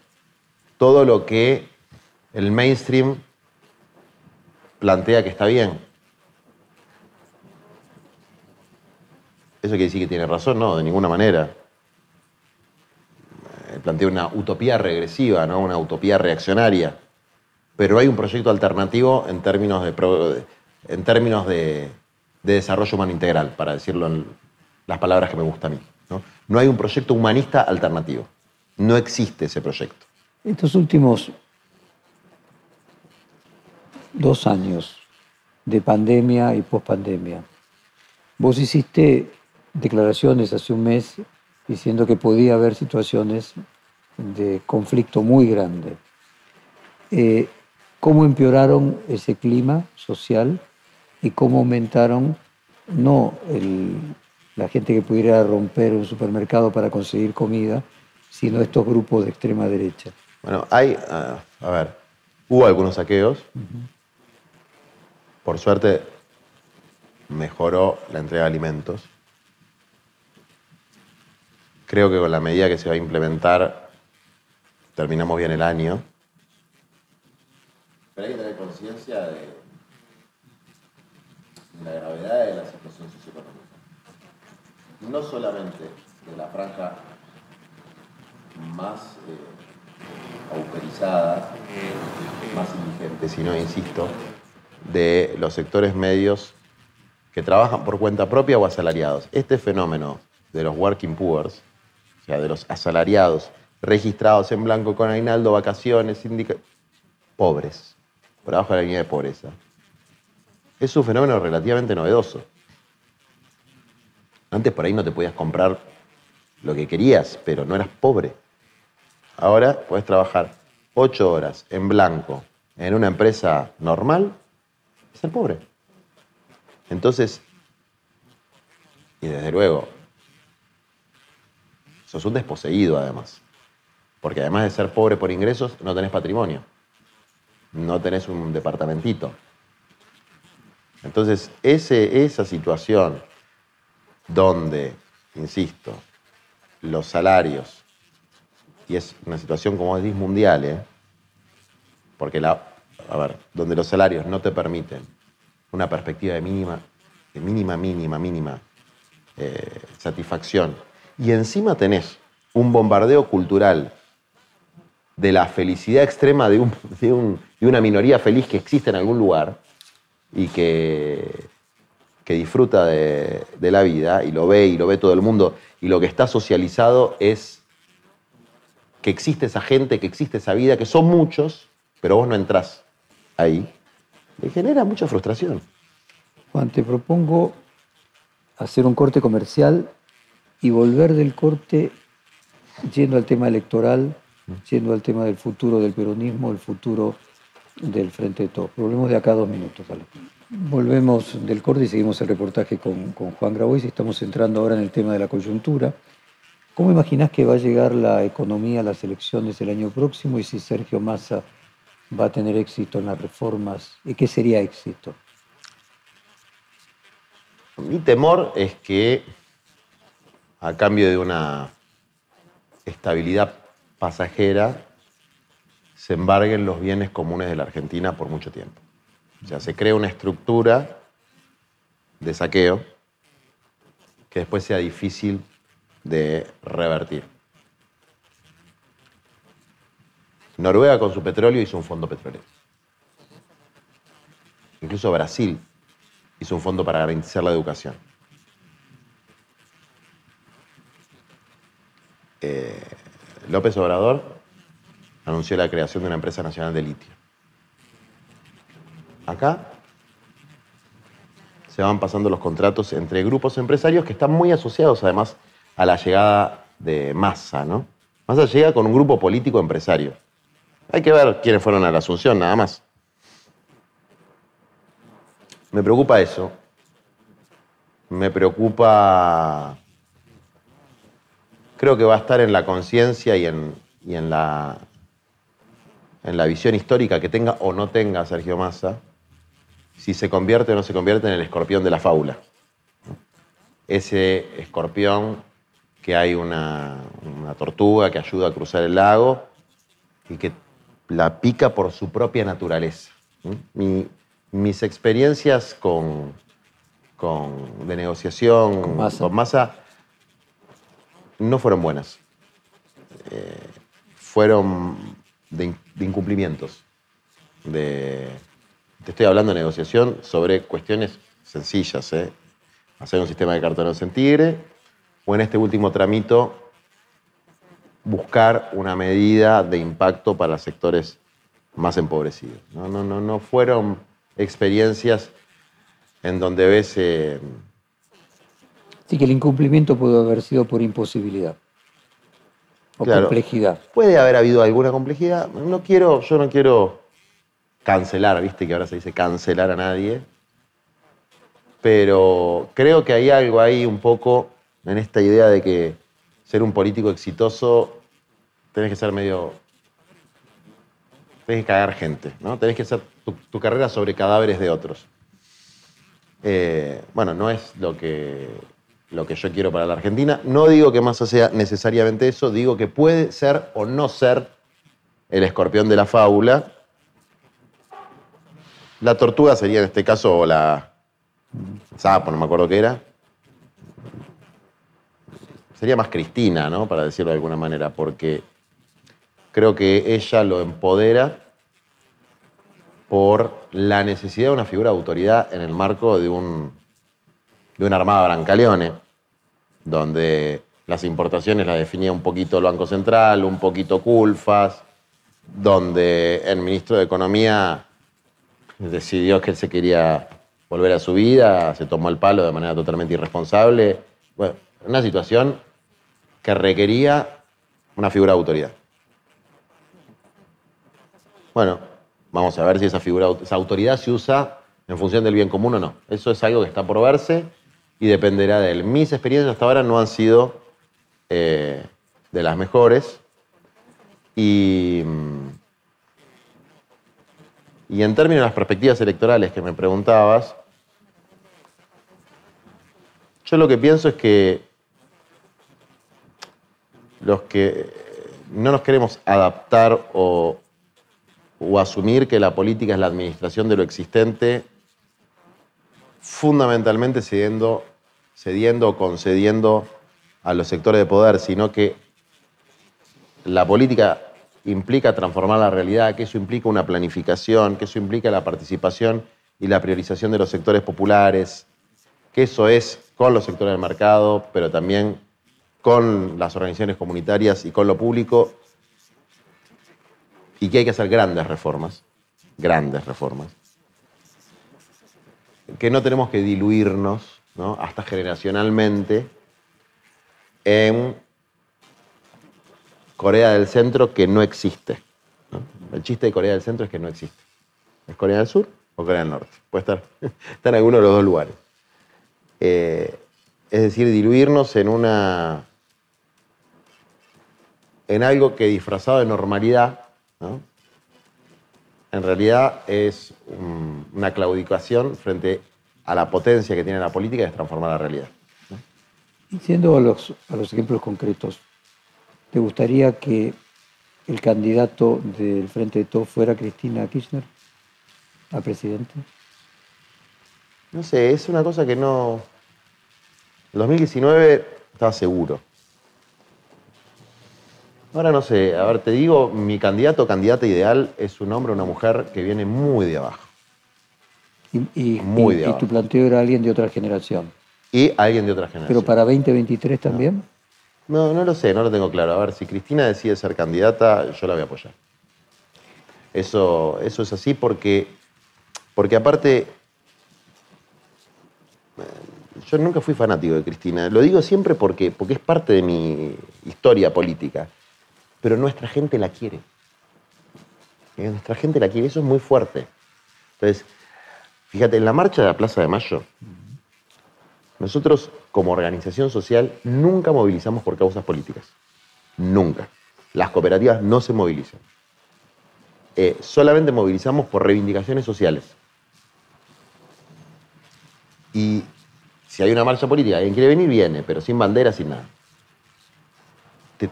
Todo lo que el mainstream plantea que está bien. ¿Eso quiere decir que tiene razón? No, de ninguna manera. Eh, plantea una utopía regresiva, ¿no? una utopía reaccionaria. Pero hay un proyecto alternativo en términos de, en términos de, desarrollo humano integral, para decirlo en las palabras que me gustan a mí. ¿no? no hay un proyecto humanista alternativo. No existe ese proyecto. Estos últimos dos años de pandemia y pospandemia, vos hiciste declaraciones hace un mes diciendo que podía haber situaciones de conflicto muy grande. Eh, ¿Cómo empeoraron ese clima social y cómo aumentaron no la gente que pudiera romper un supermercado para conseguir comida, sino estos grupos de extrema derecha? Bueno, hay, ah, a ver, hubo algunos saqueos. Por suerte, mejoró la entrega de alimentos. Creo que con la medida que se va a implementar, terminamos bien el año. Pero hay que tener conciencia de la gravedad de la situación socioeconómica. No solamente de la franja más eh, auperizada, más indigente, sino, insisto, de los sectores medios que trabajan por cuenta propia o asalariados. Este fenómeno de los working poor, o sea, de los asalariados registrados en blanco con aguinaldo, vacaciones, sindicatos, pobres, por abajo de la línea de pobreza, es un fenómeno relativamente novedoso. Antes por ahí no te podías comprar lo que querías, pero no eras pobre. Ahora puedes trabajar ocho horas en blanco en una empresa normal ser pobre. Entonces, y desde luego, sos un desposeído además. Porque además de ser pobre por ingresos, no tenés patrimonio. No tenés un departamentito. Entonces, ese, esa situación donde, insisto, los salarios, y es una situación como decís mundial, ¿eh? porque la, a ver, donde los salarios no te permiten una perspectiva de mínima, de mínima, mínima, mínima eh, satisfacción, y encima tenés un bombardeo cultural de la felicidad extrema de, de una minoría feliz que existe en algún lugar y que, que disfruta de, la vida y lo ve y lo ve todo el mundo y lo que está socializado es que existe esa gente, que existe esa vida, que son muchos, pero vos no entrás ahí, me genera mucha frustración. Juan, te propongo hacer un corte comercial y volver del corte yendo al tema electoral, yendo al tema del futuro del peronismo, el futuro del Frente de Todos. Volvemos de acá a dos minutos. Volvemos del corte y seguimos el reportaje con, Juan Grabois y estamos entrando ahora en el tema de la coyuntura. ¿Cómo imaginás que va a llegar la economía a las elecciones el año próximo y si Sergio Massa va a tener éxito en las reformas? ¿Y qué sería éxito? Mi temor es que a cambio de una estabilidad pasajera se embarguen los bienes comunes de la Argentina por mucho tiempo. O sea, se crea una estructura de saqueo que después sea difícil de revertir. Noruega con su petróleo hizo un fondo petrolero. Incluso Brasil hizo un fondo para garantizar la educación. Eh, López Obrador anunció la creación de una empresa nacional de litio. Acá se van pasando los contratos entre grupos empresarios que están muy asociados además a la llegada de Massa, ¿no? Massa llega con un grupo político empresario. Hay que ver quiénes fueron a la Asunción, nada más. Me preocupa eso. Me preocupa. Creo que va a estar en la conciencia y en, y en la en la visión histórica que tenga o no tenga Sergio Massa, si se convierte o no se convierte en el escorpión de la fábula. Ese escorpión que hay una, tortuga que ayuda a cruzar el lago y que la pica por su propia naturaleza. Mi, mis experiencias con, de negociación con masa. no fueron buenas. Eh, fueron de, incumplimientos. te estoy hablando de negociación sobre cuestiones sencillas. ¿eh? Hacer un sistema de cartones en tigre o en este último tramito buscar una medida de impacto para sectores más empobrecidos. No, no, no, no fueron experiencias en donde ves... Eh, sí, que el incumplimiento pudo haber sido por imposibilidad o complejidad. Puede haber habido alguna complejidad. No quiero, yo no quiero cancelar, viste que ahora se dice cancelar a nadie, pero creo que hay algo ahí un poco en esta idea de que ser un político exitoso tenés que ser medio tenés que cagar gente, ¿no? Tenés que hacer tu, carrera sobre cadáveres de otros. Eh, bueno, no es lo que, lo que yo quiero para la Argentina. No digo que más sea necesariamente eso, digo que puede ser o no ser el escorpión de la fábula. La tortuga sería en este caso la sapo, no me acuerdo qué era. Sería más Cristina, ¿no? Para decirlo de alguna manera, porque creo que ella lo empodera por la necesidad de una figura de autoridad en el marco de, un, de una armada brancaleone, donde las importaciones las definía un poquito el Banco Central, un poquito Culfas, donde el ministro de Economía decidió que él se quería volver a su vida, se tomó el palo de manera totalmente irresponsable. Bueno, una situación que requería una figura de autoridad. Bueno, vamos a ver si esa figura, esa autoridad se usa en función del bien común o no. Eso es algo que está por verse y dependerá de él. Mis experiencias hasta ahora no han sido eh, de las mejores. Y, y en términos de las perspectivas electorales que me preguntabas, yo lo que pienso es que los que no nos queremos adaptar o, o asumir que la política es la administración de lo existente, fundamentalmente cediendo, cediendo o concediendo a los sectores de poder, sino que la política implica transformar la realidad, que eso implica una planificación, que eso implica la participación y la priorización de los sectores populares, que eso es con los sectores del mercado, pero también con las organizaciones comunitarias y con lo público, y que hay que hacer grandes reformas, grandes reformas, que no tenemos que diluirnos hasta generacionalmente en Corea del Centro que no existe. El chiste de Corea del Centro es que no existe. ¿Es Corea del Sur o Corea del Norte? Puede estar, [LAUGHS] está en alguno de los dos lugares. Eh, es decir, diluirnos en una en algo que disfrazado de normalidad en realidad es una claudicación frente a la potencia que tiene la política de transformar la realidad. Y siendo a los, a los ejemplos concretos, ¿te gustaría que el candidato del Frente de Todos fuera Cristina Kirchner a presidente? No sé, es una cosa que no... En 2019 estaba seguro. Ahora no sé, a ver, te digo, mi candidato o candidata ideal es un hombre o una mujer que viene muy de abajo. Y, muy de abajo. y tu planteo era alguien de otra generación. Y alguien de otra generación. ¿Pero para 2023 también? No, no lo sé, no lo tengo claro. A ver, si Cristina decide ser candidata, yo la voy a apoyar. Eso, eso es así porque, porque aparte, eh, yo nunca fui fanático de Cristina. Lo digo siempre porque, porque es parte de mi historia política pero nuestra gente la quiere. Eh, nuestra gente la quiere, eso es muy fuerte. Entonces, fíjate, en la marcha de la Plaza de Mayo, nosotros como organización social nunca movilizamos por causas políticas. Nunca. Las cooperativas no se movilizan. Eh, solamente movilizamos por reivindicaciones sociales. Y si hay una marcha política, alguien quiere venir, viene, pero sin bandera, sin nada. Te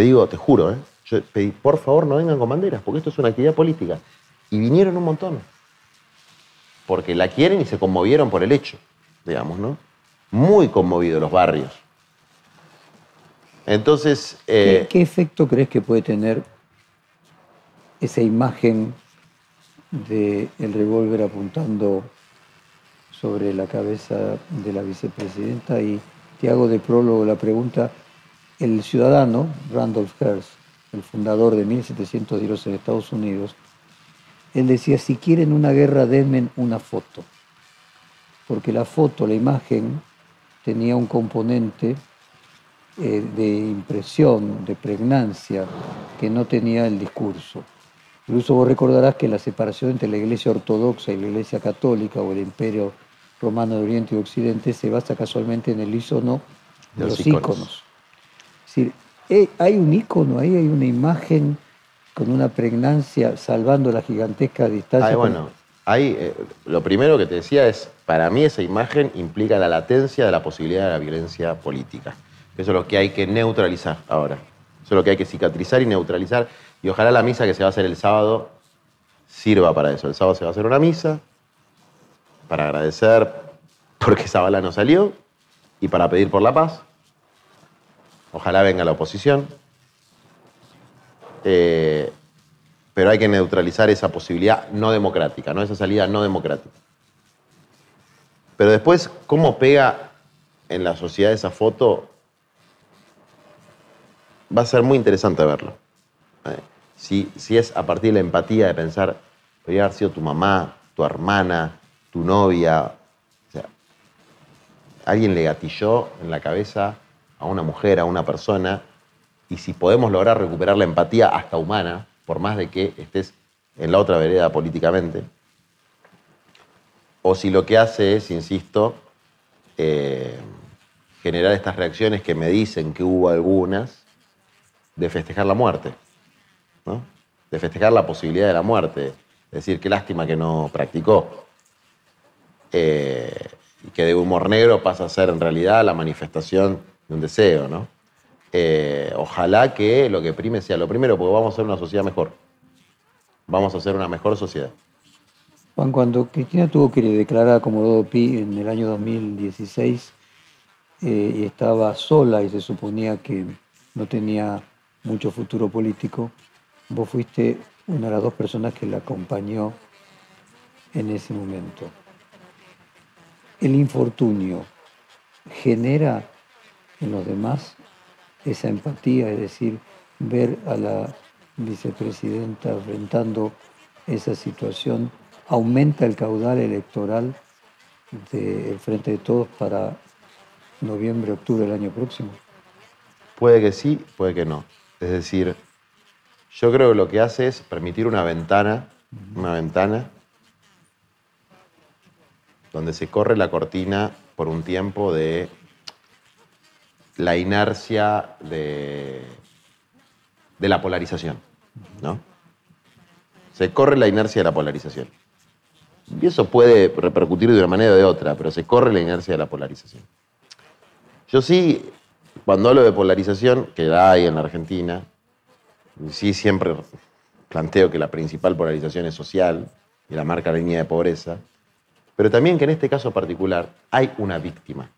digo, te juro, ¿eh? yo pedí, por favor no vengan con banderas, porque esto es una actividad política. Y vinieron un montón. porque la quieren y se conmovieron por el hecho, digamos, ¿no? Muy conmovidos los barrios. Entonces... ¿Qué, ¿Qué, efecto crees que puede tener esa imagen del el revólver apuntando sobre la cabeza de la vicepresidenta? Y te hago de prólogo la pregunta, el ciudadano Randolph Hearst, el fundador de 1710 en Estados Unidos, él decía, si quieren una guerra, denme una foto. Porque la foto, la imagen, tenía un componente eh, de impresión, de pregnancia, que no tenía el discurso. Incluso vos recordarás que la separación entre la Iglesia Ortodoxa y la Iglesia Católica o el Imperio Romano de Oriente y Occidente se basa casualmente en el icono de los, iconos. Es decir, eh, hay un icono ahí, hay una imagen con una pregnancia salvando la gigantesca distancia. bueno, hay, eh, lo primero que te decía es, para mí esa imagen implica la latencia de la posibilidad de la violencia política. Eso es lo que hay que neutralizar ahora. Eso es lo que hay que cicatrizar y neutralizar. Y ojalá la misa que se va a hacer el sábado sirva para eso. El sábado se va a hacer una misa para agradecer porque esa bala no salió y para pedir por la paz. Ojalá venga la oposición. Eh, pero hay que neutralizar esa posibilidad no democrática, ¿no? esa salida no democrática. Pero después, ¿cómo pega en la sociedad esa foto? Va a ser muy interesante verlo. ¿eh? Si, si es a partir de la empatía de pensar, podría haber sido tu mamá, tu hermana, tu novia. O sea, alguien le gatilló en la cabeza a una mujer, a una persona, y si podemos lograr recuperar la empatía hasta humana, por más de que estés en la otra vereda políticamente, o si lo que hace es, insisto, eh, generar estas reacciones que me dicen que hubo algunas de festejar la muerte, de festejar la posibilidad de la muerte, es decir, qué lástima que no practicó, eh, y que de humor negro pasa a ser en realidad la manifestación un deseo, ¿no? Eh, ojalá que lo que prime sea lo primero, porque vamos a ser una sociedad mejor. Vamos a ser una mejor sociedad. Juan, cuando Cristina tuvo que declarar como Pi en el año 2016 eh, y estaba sola y se suponía que no tenía mucho futuro político, vos fuiste una de las dos personas que la acompañó en ese momento. El infortunio genera en los demás esa empatía, es decir, ver a la vicepresidenta enfrentando esa situación, aumenta el caudal electoral del Frente de Todos para noviembre, octubre del año próximo. Puede que sí, puede que no. Es decir, yo creo que lo que hace es permitir una ventana, una ventana donde se corre la cortina por un tiempo de la inercia de, de la polarización, ¿no? Se corre la inercia de la polarización. Y eso puede repercutir de una manera o de otra, pero se corre la inercia de la polarización. Yo sí, cuando hablo de polarización, que la hay en la Argentina, sí siempre planteo que la principal polarización es social y la marca la línea de pobreza, pero también que en este caso particular hay una víctima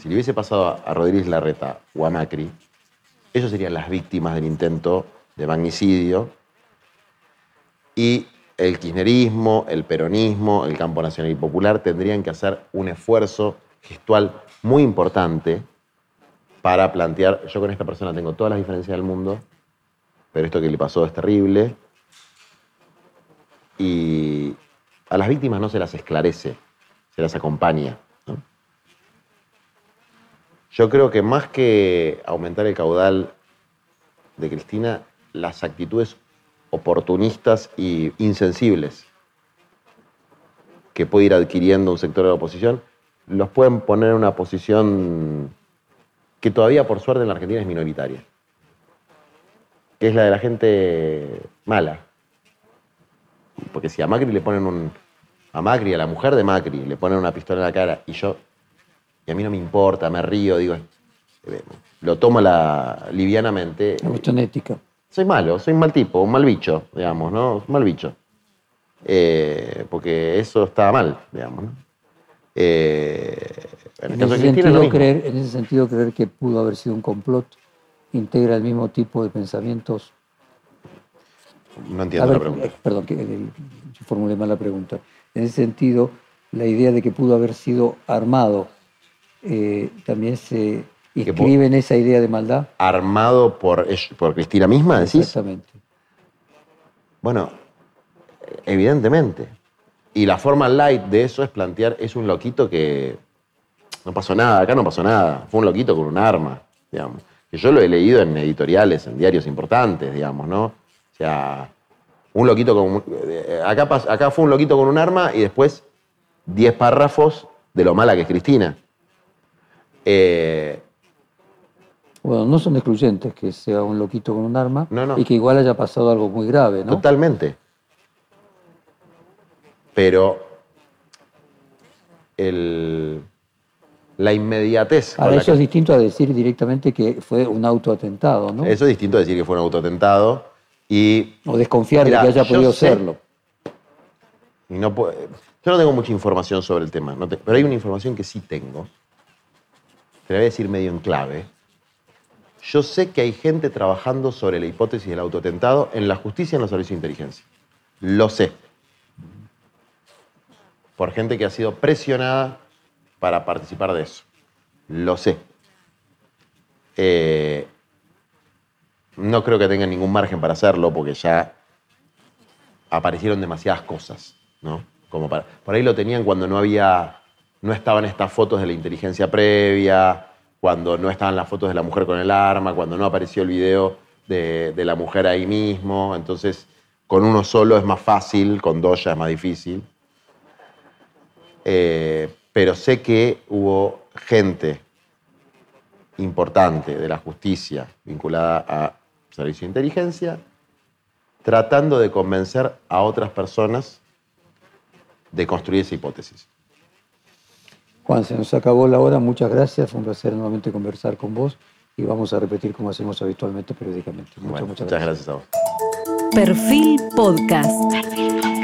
si le hubiese pasado a Rodríguez Larreta o a Macri, ellos serían las víctimas del intento de magnicidio y el kirchnerismo, el peronismo, el campo nacional y popular tendrían que hacer un esfuerzo gestual muy importante para plantear, yo con esta persona tengo todas las diferencias del mundo, pero esto que le pasó es terrible, y a las víctimas no se las esclarece, se las acompaña. Yo creo que más que aumentar el caudal de Cristina, las actitudes oportunistas y insensibles que puede ir adquiriendo un sector de la oposición, los pueden poner en una posición que todavía por suerte en la Argentina es minoritaria, que es la de la gente mala. Porque si a Macri le ponen un... A Macri, a la mujer de Macri, le ponen una pistola en la cara y yo a mí no me importa, me río, digo, eh, lo tomo la, livianamente. La cuestión ética. Soy malo, soy un mal tipo, un mal bicho, digamos, ¿no? Un mal bicho. eh, porque eso estaba mal, digamos. ¿no? Eh, en, en, ese sentido, creer, en ese sentido, creer que pudo haber sido un complot integra el mismo tipo de pensamientos. No entiendo la pregunta. Perdón, que yo formulé mal la pregunta. En ese sentido, la idea de que pudo haber sido armado también se inscribe en esa idea de maldad. ¿Armado por, por Cristina misma, decís? Exactamente. Bueno, evidentemente. Y la forma light de eso es plantear, es un loquito que no pasó nada, acá no pasó nada, fue un loquito con un arma, digamos. Que yo lo he leído en editoriales, en diarios importantes, digamos, ¿no? O sea, un loquito con... Eh, acá, acá fue un loquito con un arma y después 10 párrafos de lo mala que es Cristina. Eh, bueno, no son excluyentes que sea un loquito con un arma y que igual haya pasado algo muy grave, ¿no? Totalmente. Pero la inmediatez. Ahora, eso es distinto a decir directamente que fue un autoatentado, ¿no? Eso es distinto a decir que fue un autoatentado y. O desconfiar de que haya podido serlo. Y no yo no tengo mucha información sobre el tema, pero hay una información que sí tengo. Te la voy a decir medio en clave. Yo sé que hay gente trabajando sobre la hipótesis del autoatentado en la justicia y en los servicios de inteligencia. Lo sé por gente que ha sido presionada para participar de eso. Lo sé. Eh, no creo que tengan ningún margen para hacerlo porque ya aparecieron demasiadas cosas, ¿no? Como para, por ahí lo tenían cuando no había, no estaban estas fotos de la inteligencia previa, cuando no estaban las fotos de la mujer con el arma, cuando no apareció el video de, la mujer ahí mismo. Entonces, con uno solo es más fácil, con dos ya es más difícil. Eh, pero sé que hubo gente importante de la justicia vinculada a servicio de inteligencia tratando de convencer a otras personas de construir esa hipótesis. Juan, se nos acabó la hora, muchas gracias, fue un placer nuevamente conversar con vos y vamos a repetir como hacemos habitualmente periódicamente. Muchas, muchas gracias. Muchas gracias a vos. Perfil Podcast.